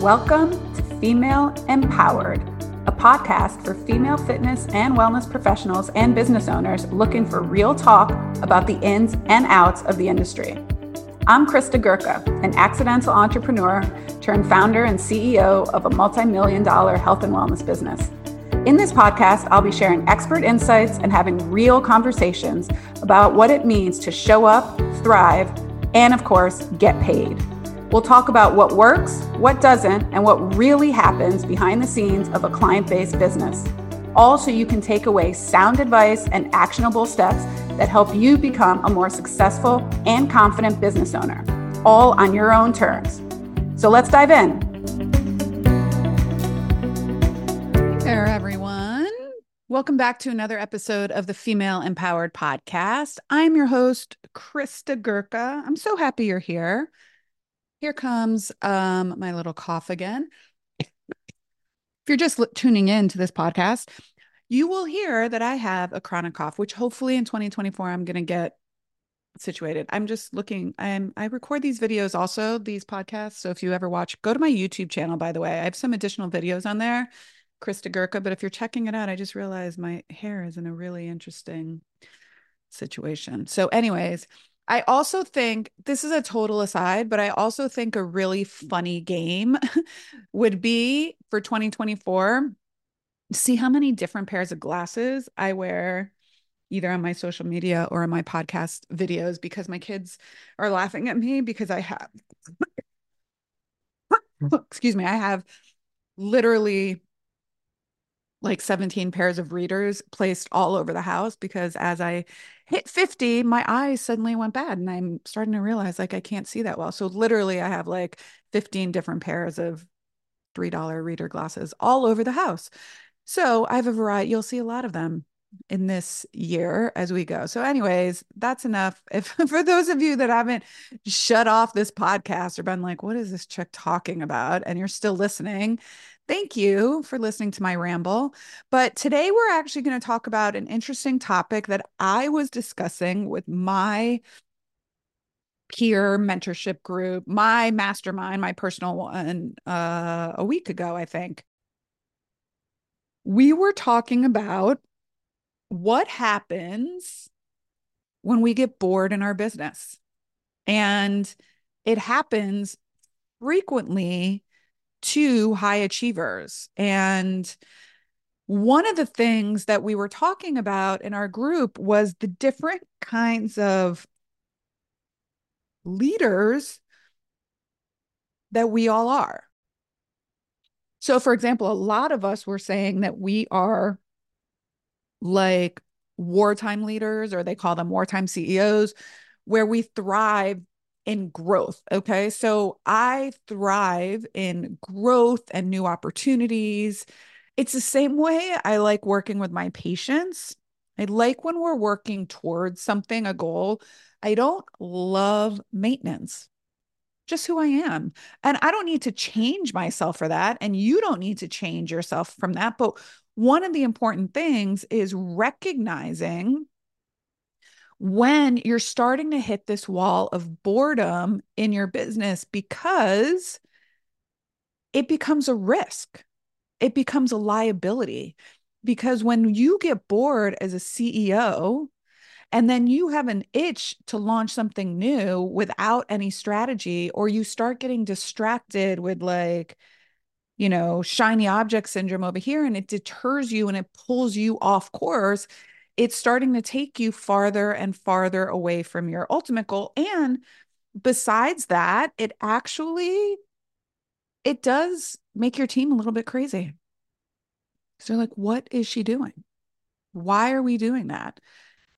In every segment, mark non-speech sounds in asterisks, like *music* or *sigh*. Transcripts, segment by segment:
Welcome to Female Empowered, a podcast for female fitness and wellness professionals and business owners looking for real talk about the ins and outs of the industry. I'm Krista Gurka, an accidental entrepreneur turned founder and CEO of a multi million dollar health and wellness business. In this podcast, I'll be sharing expert insights and having real conversations about what it means to show up, thrive, and of course, get paid. We'll talk about what works, what doesn't, and what really happens behind the scenes of a client based business. All so you can take away sound advice and actionable steps that help you become a more successful and confident business owner, all on your own terms. So let's dive in. Hey there, everyone. Welcome back to another episode of the Female Empowered Podcast. I'm your host, Krista Gurka. I'm so happy you're here. Here comes um, my little cough again. If you're just tuning in to this podcast, you will hear that I have a chronic cough, which hopefully in 2024 I'm going to get situated. I'm just looking. I'm I record these videos also, these podcasts. So if you ever watch, go to my YouTube channel. By the way, I have some additional videos on there Krista Gurka. But if you're checking it out, I just realized my hair is in a really interesting situation. So, anyways, I also think this is a total aside, but I also think a really funny game *laughs* would be for 2024 see how many different pairs of glasses I wear either on my social media or in my podcast videos because my kids are laughing at me because I have *coughs* excuse me, I have literally like 17 pairs of readers placed all over the house because as I hit 50, my eyes suddenly went bad and I'm starting to realize like I can't see that well. So literally I have like 15 different pairs of $3 reader glasses all over the house. So I have a variety, you'll see a lot of them in this year as we go. So anyways, that's enough. If *laughs* for those of you that haven't shut off this podcast or been like what is this chick talking about and you're still listening, Thank you for listening to my ramble. But today we're actually going to talk about an interesting topic that I was discussing with my peer mentorship group, my mastermind, my personal one, uh, a week ago, I think. We were talking about what happens when we get bored in our business. And it happens frequently to high achievers. And one of the things that we were talking about in our group was the different kinds of leaders that we all are. So, for example, a lot of us were saying that we are like wartime leaders, or they call them wartime CEOs, where we thrive in growth. Okay. So I thrive in growth and new opportunities. It's the same way I like working with my patients. I like when we're working towards something, a goal. I don't love maintenance, just who I am. And I don't need to change myself for that. And you don't need to change yourself from that. But one of the important things is recognizing when you're starting to hit this wall of boredom in your business because it becomes a risk, it becomes a liability. Because when you get bored as a CEO, and then you have an itch to launch something new without any strategy, or you start getting distracted with like, you know, shiny object syndrome over here, and it deters you and it pulls you off course it's starting to take you farther and farther away from your ultimate goal and besides that it actually it does make your team a little bit crazy. So they're like what is she doing? Why are we doing that?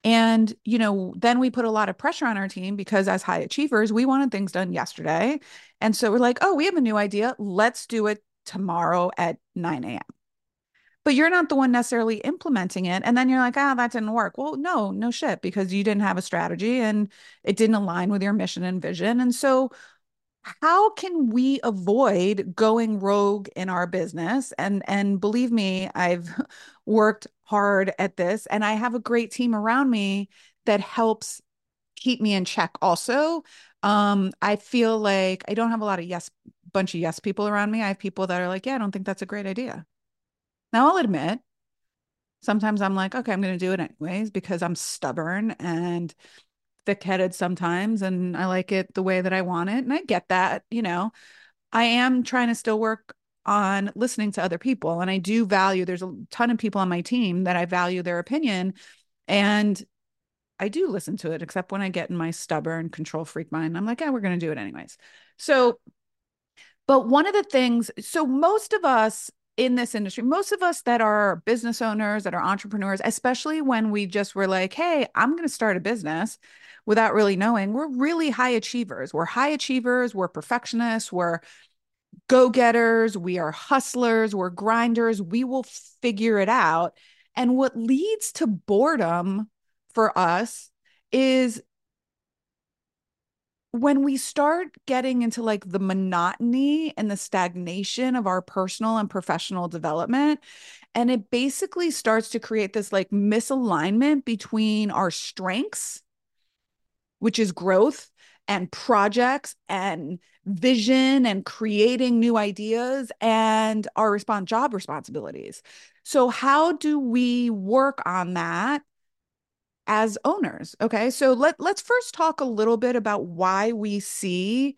And you know then we put a lot of pressure on our team because as high achievers we wanted things done yesterday. And so we're like oh we have a new idea. Let's do it tomorrow at 9 a.m but you're not the one necessarily implementing it. And then you're like, ah, that didn't work. Well, no, no shit, because you didn't have a strategy and it didn't align with your mission and vision. And so, how can we avoid going rogue in our business and and believe me i've *laughs* worked hard at this and i have a great team around me that helps keep me in check also um i feel like i don't have a lot of yes bunch of yes people around me. I have people that are like, yeah, I don't think that's a great idea. Now I'll admit, sometimes I'm like, okay, I'm going to do it anyways because I'm stubborn and thick headed sometimes and I like it the way that I want it. And I get that, you know. I am trying to still work on listening to other people. And I do value, there's a ton of people on my team that I value their opinion. And I do listen to it, except when I get in my stubborn control freak mind. I'm like, yeah, we're going to do it anyways. So, but one of the things, so most of us in this industry, most of us that are business owners, that are entrepreneurs, especially when we just were like, hey, I'm going to start a business without really knowing, we're really high achievers. We're high achievers, we're perfectionists, we're go getters, we are hustlers, we're grinders, we will figure it out. And what leads to boredom for us is when we start getting into like the monotony and the stagnation of our personal and professional development and it basically starts to create this like misalignment between our strengths which is growth and projects and vision and creating new ideas and our respond job responsibilities. So how do we work on that as owners? Okay? So let let's first talk a little bit about why we see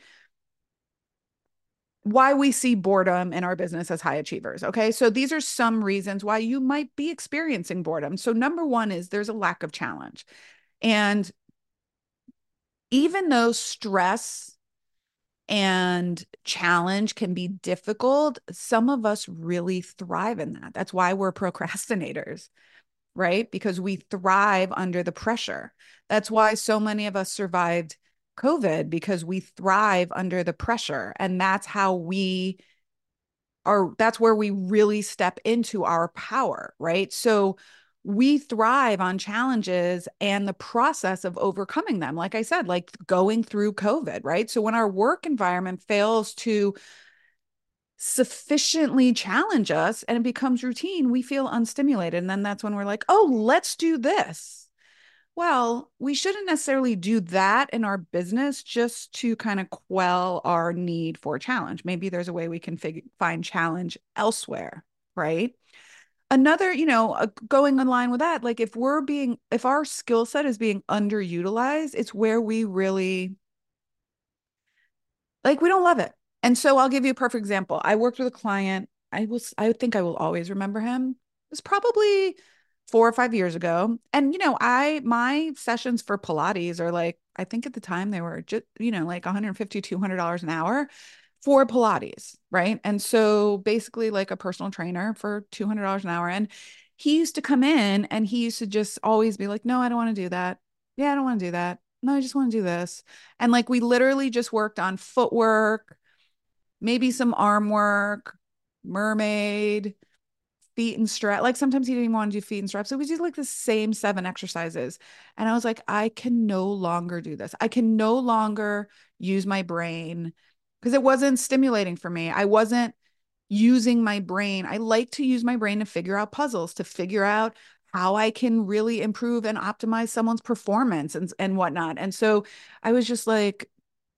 why we see boredom in our business as high achievers. Okay. So these are some reasons why you might be experiencing boredom. So, number one is there's a lack of challenge. And even though stress and challenge can be difficult, some of us really thrive in that. That's why we're *laughs* procrastinators, right? Because we thrive under the pressure. That's why so many of us survived COVID because we thrive under the pressure. And that's how we are, that's where we really step into our power, right? So, we thrive on challenges and the process of overcoming them. Like I said, like going through COVID, right? So when our work environment fails to sufficiently challenge us and it becomes routine, we feel unstimulated. And then that's when we're like, oh, let's do this. Well, we shouldn't necessarily do that in our business just to kind of quell our need for challenge. Maybe there's a way we can fig- find challenge elsewhere, right? another you know uh, going in line with that like if we're being if our skill set is being underutilized it's where we really like we don't love it and so i'll give you a perfect example i worked with a client i was i think i will always remember him it was probably four or five years ago and you know i my sessions for pilates are like i think at the time they were just you know like 150 200 dollars an hour for Pilates, right? And so basically like a personal trainer for $200 an hour. And he used to come in and he used to just always be like, no, I don't want to do that. Yeah, I don't want to do that. No, I just want to do this. And like we literally just worked on footwork, maybe some arm work, mermaid, feet and strap. Like sometimes he didn't even want to do feet and straps. So we did like the same seven exercises. And I was like, I can no longer do this. I can no longer use my brain because it wasn't stimulating for me. I wasn't using my brain. I like to use my brain to figure out puzzles, to figure out how I can really improve and optimize someone's performance and, and whatnot. And so I was just like,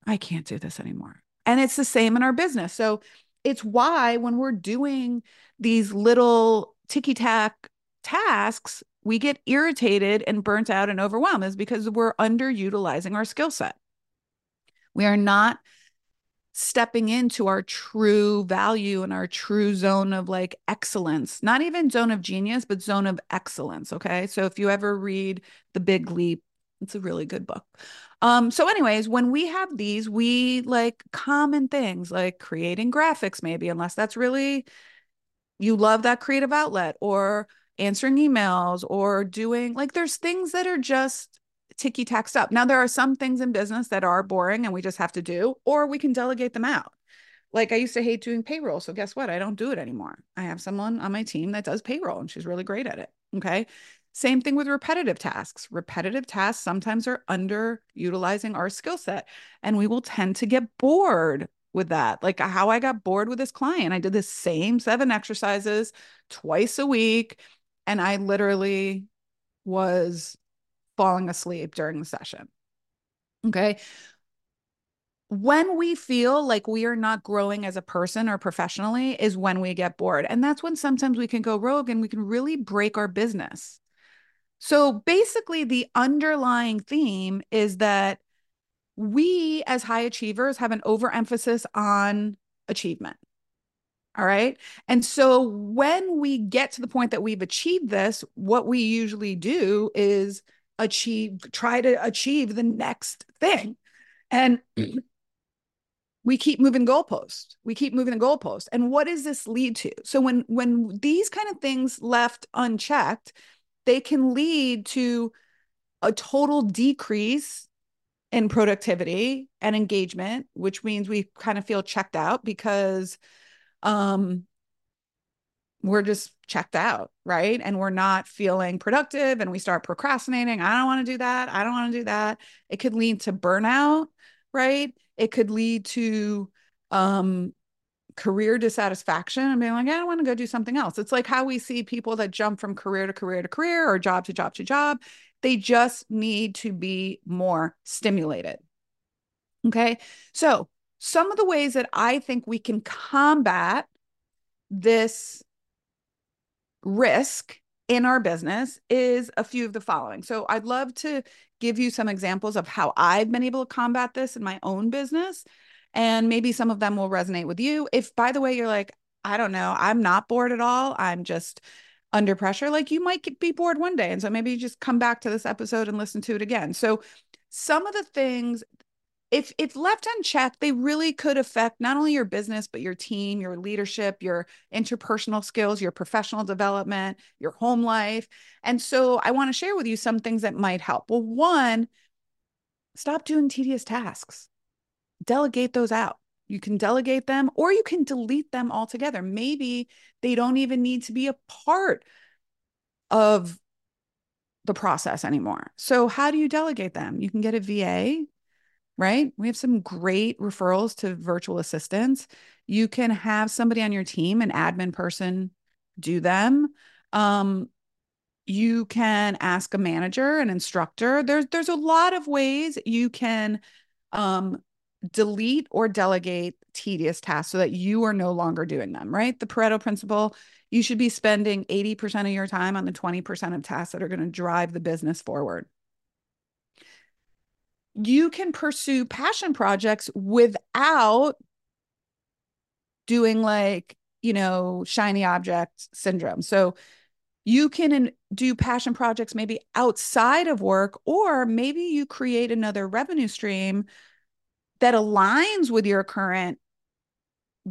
I can't do this anymore. And it's the same in our business. So it's why when we're doing these little ticky tack tasks, we get irritated and burnt out and overwhelmed is because we're underutilizing our skill set. We are not stepping into our true value and our true zone of like excellence, not even zone of genius, but zone of excellence. Okay. So if you ever read The Big Leap, it's a really good book. Um, so, anyways, when we have these, we like common things like creating graphics, maybe, unless that's really you love that creative outlet, or answering emails, or doing like there's things that are just ticky tack stuff. Now, there are some things in business that are boring and we just have to do, or we can delegate them out. Like I used to hate doing payroll. So guess what? I don't do it anymore. I have someone on my team that does payroll and she's really great at it. Okay. Same thing with repetitive tasks. Repetitive tasks sometimes are underutilizing our skill set, and we will tend to get bored with that. Like how I got bored with this client. I did the same seven exercises twice a week, and I literally was falling asleep during the session. Okay. when we feel like we are not growing as a person or professionally is when we get bored. And that's when sometimes we can go rogue and we can really break our business. So basically, the underlying theme is that we as high achievers have an overemphasis on achievement. All right. And so when we get to the point that we've achieved this, what we usually do is achieve, try to achieve the next thing. And *clears throat* we keep moving goalposts. We keep moving the goalpost. And what does this lead to? So when when these kind of things left unchecked, they can lead to a total decrease in productivity and engagement, which means we kind of feel checked out because um we're just checked out, right? And we're not feeling productive and we start procrastinating. I don't want to do that. I don't want to do that. It could lead to burnout, right? It could lead to um, career dissatisfaction and being like, I don't want to go do something else. It's like how we see people that jump from career to career to career or job to job to job. They just need to be more stimulated. Okay. So, some of the ways that I think we can combat this risk in our business is a few of the following. So I'd love to give you some examples of how I've been able to combat this in my own business. And maybe some of them will resonate with you. If, by the way, you're like, I don't know, I'm not bored at all. I'm just under pressure. Like you might be bored one day. And so maybe you just come back to this episode and listen to it again. So, some of the things if if left unchecked they really could affect not only your business but your team your leadership your interpersonal skills your professional development your home life and so i want to share with you some things that might help well one stop doing tedious tasks delegate those out you can delegate them or you can delete them altogether maybe they don't even need to be a part of the process anymore so how do you delegate them you can get a va right? We have some great referrals to virtual assistants. You can have somebody on your team, an admin person, do them. Um, you can ask a manager, an instructor. There's there's a lot of ways you can um, delete or delegate tedious tasks so that you are no longer doing them, right? The Pareto principle, you should be spending 80% of your time on the 20% of tasks that are going to drive the business forward you can pursue passion projects without doing like, you know, shiny object syndrome. So you can do passion projects maybe outside of work, or maybe you create another revenue stream that aligns with your current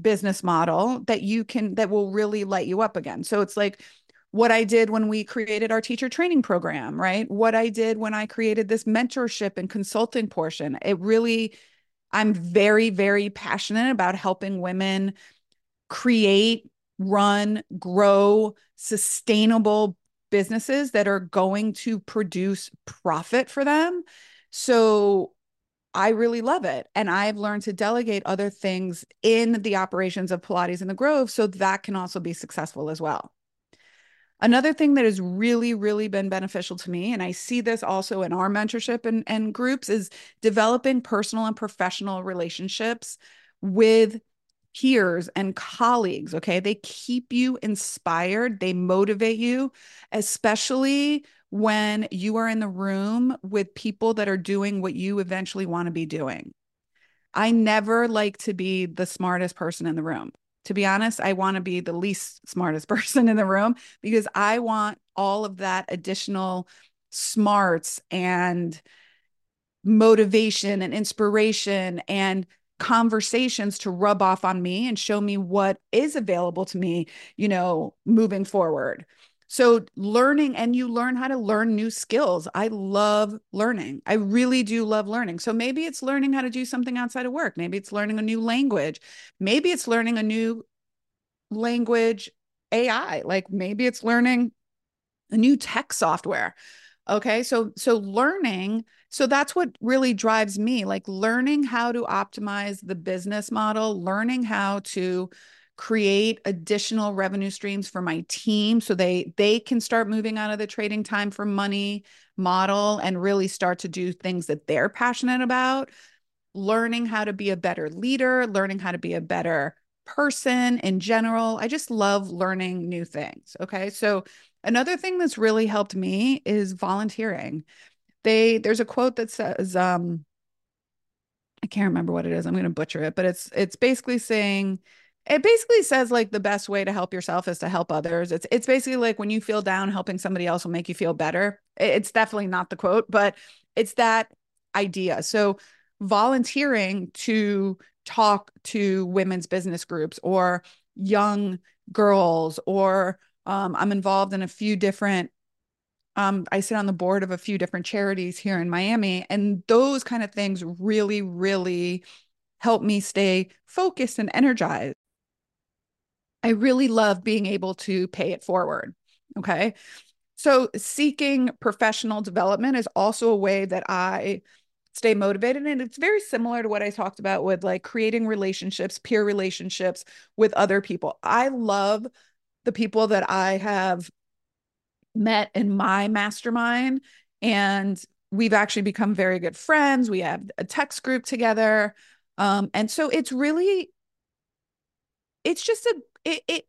business model that you can that will really light you up again. So it's like what I did when we created our teacher training program, right? What I did when I created this mentorship and consulting portion. It really, I'm very, very passionate about helping women create, run, grow sustainable businesses that are going to produce profit for them. So I really love it. And I've learned to delegate other things in the operations of Pilates in the Grove so that can also be successful as well. Another thing that has really, really been beneficial to me, and I see this also in our mentorship and, and groups, is developing personal and professional relationships with peers and colleagues. Okay. They keep you inspired, they motivate you, especially when you are in the room with people that are doing what you eventually want to be doing. I never like to be the smartest person in the room to be honest, I want to be the least smartest *laughs* person in the room because I want all of that additional smarts and motivation and inspiration and conversations to rub off on me and show me what is available to me, you know, moving forward. So, learning and you learn how to learn new skills. I love learning. I really do love learning. So, maybe it's learning how to do something outside of work. Maybe it's learning a new language. Maybe it's learning a new language AI. Like maybe it's learning a new tech software. Okay. So, so learning. So that's what really drives me like learning how to optimize the business model, learning how to create additional revenue streams for my team so they they can start moving out of the trading time for money model and really start to do things that they're passionate about learning how to be a better leader, learning how to be a better person in general. I just love learning new things. Okay. So, another thing that's really helped me is volunteering. They, there's a quote that says, um, I can't remember what it is. I'm going to butcher it, but it's it's basically saying it basically says like the best way to help yourself is to help others. It's it's basically like when you feel down, helping somebody else will make you feel better. It's definitely not the quote, but it's that idea. So volunteering to talk to women's business groups or young girls or um, I'm involved in a few different um, I sit on the board of a few different charities here in Miami, and those kind of things really, really help me stay focused and energized. I really love being able to pay it forward. Okay. So, seeking professional development is also a way that I stay motivated. And it's very similar to what I talked about with like creating relationships, peer relationships with other people. I love the people that I have met in my mastermind and we've actually become very good friends. We have a text group together. Um, and so it's really, it's just a, it, it,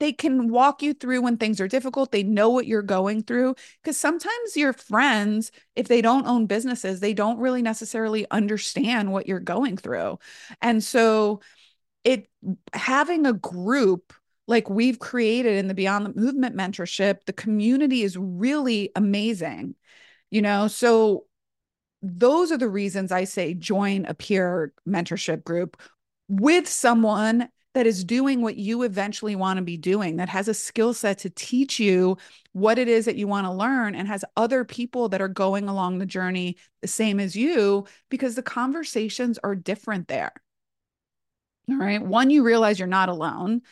they can walk you through when things are difficult. They know what you're going through. Because sometimes your friends, if they don't own businesses, they don't really necessarily understand what you're going through. And so it having a group like we've created in the Beyond the Movement mentorship, the community is really amazing. You know, so those are the reasons I say join a peer mentorship group with someone that is doing what you eventually want to be doing, that has a skill set to teach you what it is that you want to learn, and has other people that are going along the journey the same as you, because the conversations are different there. All right. One, you realize you're not alone.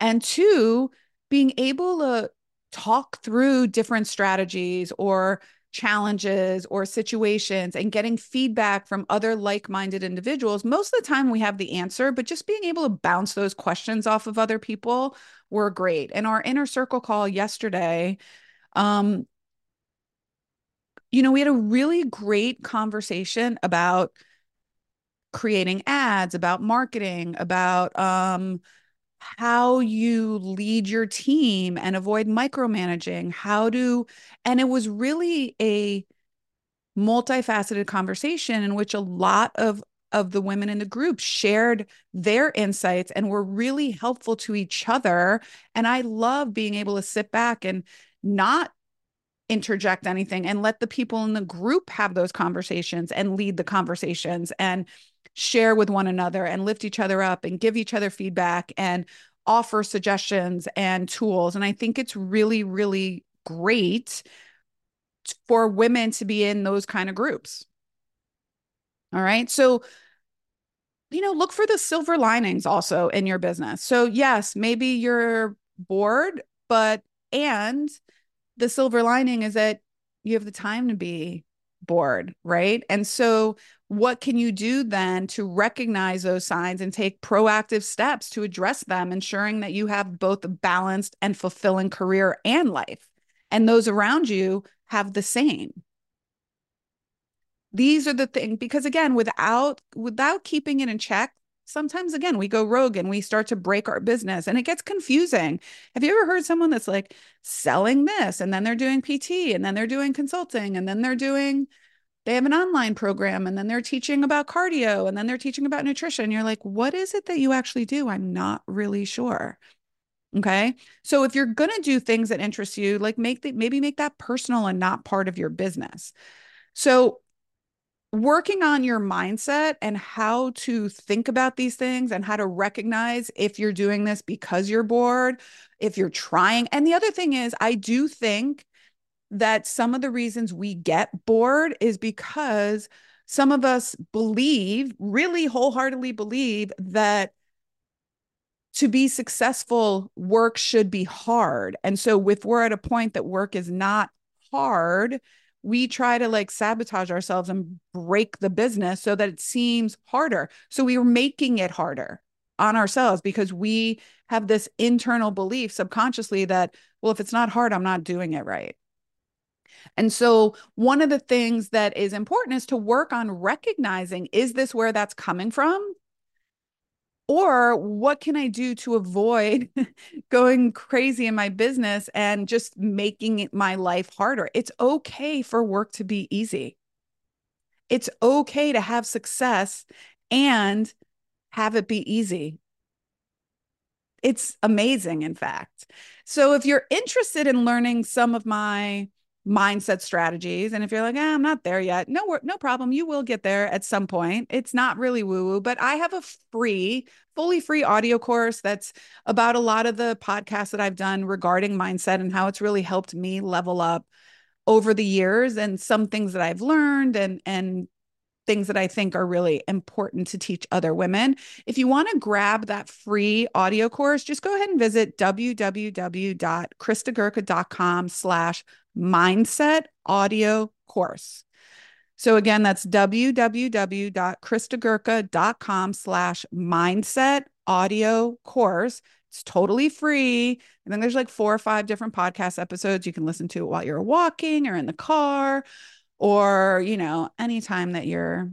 And two, being able to talk through different strategies or challenges or situations and getting feedback from other like-minded individuals most of the time we have the answer but just being able to bounce those questions off of other people were great. And our inner circle call yesterday um you know we had a really great conversation about creating ads about marketing about um how you lead your team and avoid micromanaging, how to, and it was really a multifaceted conversation in which a lot of of the women in the group shared their insights and were really helpful to each other and i love being able to sit back and not interject anything and let the people in the group have those conversations and lead the conversations and share with one another and lift each other up and give each other feedback and offer suggestions and tools. And I think it's really, really great for women to be in those kind of groups. All right. So, you know, look for the silver linings also in your business. So, yes, maybe you're bored, but, and the silver lining is that you have the time to be bored, right? And so, what can you do then to recognize those signs and take proactive steps to address them, ensuring that you have both a balanced and fulfilling career and life, and those around you have the same? These are the things because again, without without keeping it in check, sometimes again we go rogue and we start to break our business and it gets confusing have you ever heard someone that's like selling this and then they're doing pt and then they're doing consulting and then they're doing they have an online program and then they're teaching about cardio and then they're teaching about nutrition. You're like what is it that you actually do? I'm not really sure. Okay? So if you're going to do things that interest you like make the, maybe make that personal and not part of your business. So working on your mindset and how to think about these things and how to recognize if you're doing this because you're bored, if you're trying. And the other thing is, I do think that some of the reasons we get bored is because some of us believe, really wholeheartedly believe, that to be successful, work should be hard. And so, if we're at a point that work is not hard, we try to like sabotage ourselves and break the business so that it seems harder. So we are making it harder on ourselves because we have this internal belief subconsciously that, well, if it's not hard, I'm not doing it right. And so, one of the things that is important is to work on recognizing is this where that's coming from? Or what can I do to avoid *laughs* going crazy in my business and just making my life harder? It's okay for work to be easy. It's okay to have success and have it be easy. It's amazing, in fact. So, if you're interested in learning some of my mindset strategies. And if you're like, ah, I'm not there yet, no, no problem. You will get there at some point. It's not really woo woo, but I have a free, fully free audio course that's about a lot of the podcasts that I've done regarding mindset and how it's really helped me level up over the years and some things that I've learned and, and, things that I think are really important to teach other women. If you want to grab that free audio course, just go ahead and visit www.kristagurka.com slash mindset audio course. So again, that's www.kristagurka.com slash mindset audio course. It's totally free. And then there's like four or five different podcast episodes you can listen to while you're walking or in the car or, you know, anytime that you're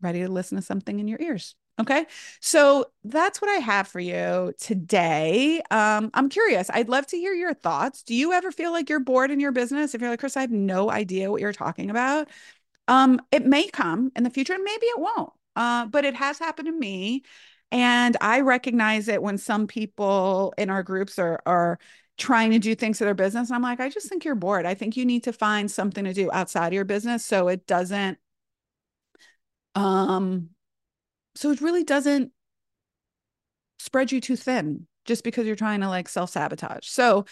ready to listen to something in your ears. Okay. So that's what I have for you today. Um, I'm curious. I'd love to hear your thoughts. Do you ever feel like you're bored in your business? If you're like, Chris, I have no idea what you're talking about. Um, it may come in the future and maybe it won't. Uh, but it has happened to me. And I recognize it when some people in our groups are are trying to do things for their business. And I'm like, I just think you're bored. I think you need to find something to do outside of your business so it doesn't um so it really doesn't spread you too thin just because you're trying to like self sabotage. So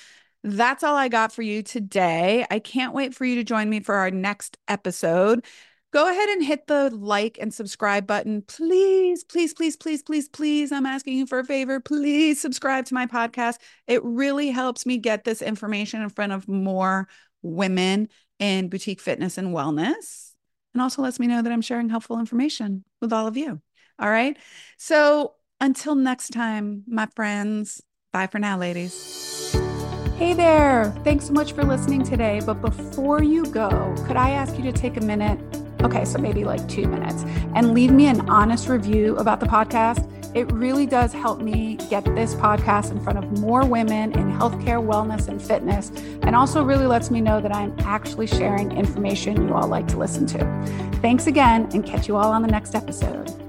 that's all I got for you today. I can't wait for you to join me for our next episode. Go ahead and hit the like and subscribe button. Please, please, please, please, please, please. I'm asking you for a favor. Please subscribe to my podcast. It really helps me get this information in front of more women in boutique fitness and wellness, and also lets me know that I'm sharing helpful information with all of you. All right. So until next time, my friends, bye for now, ladies. Hey there. Thanks so much for listening today. But before you go, could I ask you to take a minute? Okay, so maybe like two minutes and leave me an honest review about the podcast. It really does help me get this podcast in front of more women in healthcare, wellness, and fitness, and also really lets me know that I'm actually sharing information you all like to listen to. Thanks again, and catch you all on the next episode.